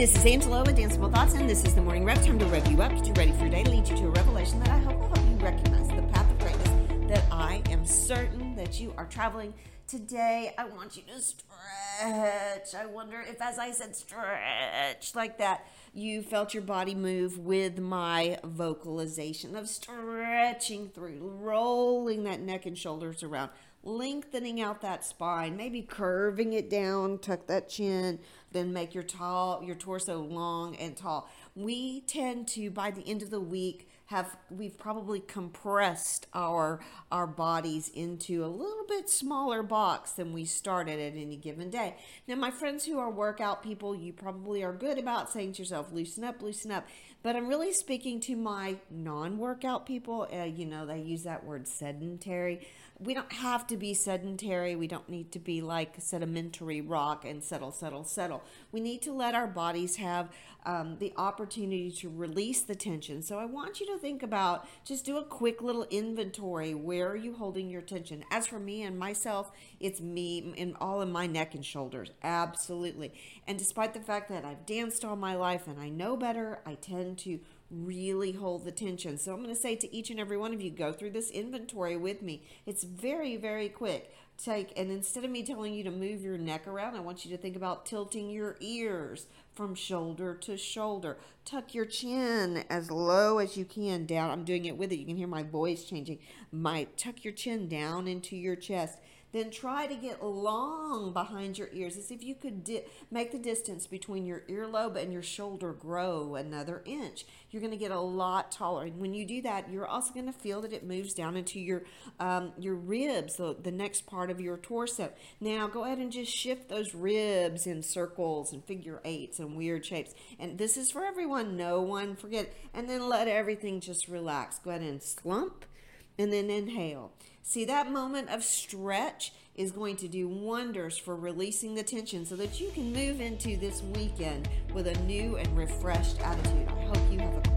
This is Angela with Danceable Thoughts, and this is the morning rev. Time to rev you up, get you ready for your day, to lead you to a revelation that I hope will help you recognize the path of greatness that I am certain that you are traveling. Today, I want you to stretch. I wonder if, as I said, stretch like that, you felt your body move with my vocalization of stretching through, rolling that neck and shoulders around lengthening out that spine, maybe curving it down, tuck that chin, then make your tall your torso long and tall. We tend to by the end of the week have we've probably compressed our our bodies into a little bit smaller box than we started at any given day. Now my friends who are workout people, you probably are good about saying to yourself loosen up, loosen up. But I'm really speaking to my non-workout people, uh, you know, they use that word sedentary we don't have to be sedentary. We don't need to be like sedimentary rock and settle, settle, settle. We need to let our bodies have um, the opportunity to release the tension. So I want you to think about just do a quick little inventory. Where are you holding your tension? As for me and myself, it's me and all in my neck and shoulders. Absolutely. And despite the fact that I've danced all my life and I know better, I tend to really hold the tension. So I'm going to say to each and every one of you, go through this inventory with me. It's very, very quick. Take and instead of me telling you to move your neck around, I want you to think about tilting your ears from shoulder to shoulder. Tuck your chin as low as you can down. I'm doing it with it. You can hear my voice changing. My tuck your chin down into your chest then try to get long behind your ears as if you could di- make the distance between your earlobe and your shoulder grow another inch. You're going to get a lot taller. And when you do that, you're also going to feel that it moves down into your um, your ribs, the, the next part of your torso. Now go ahead and just shift those ribs in circles and figure eights and weird shapes. And this is for everyone. No one forget. And then let everything just relax. Go ahead and slump and then inhale. See, that moment of stretch is going to do wonders for releasing the tension so that you can move into this weekend with a new and refreshed attitude. I hope